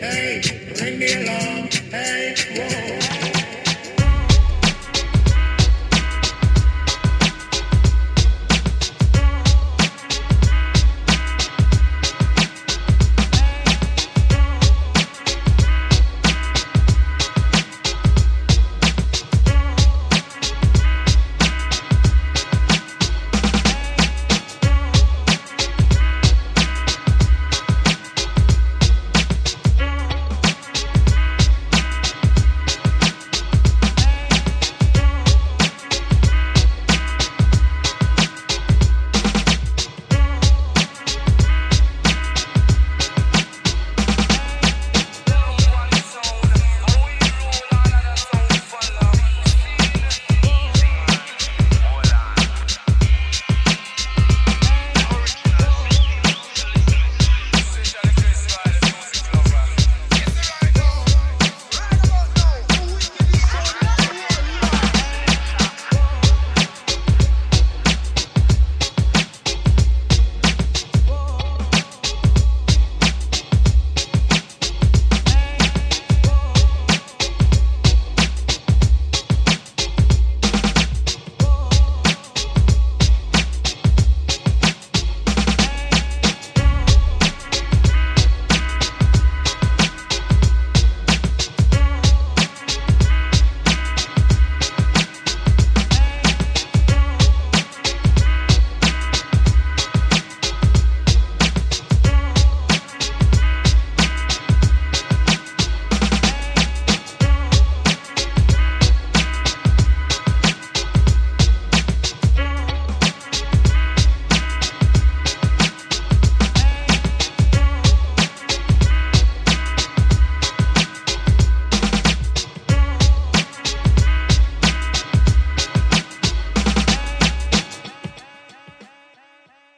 Hey, bring me along. Hey, whoa.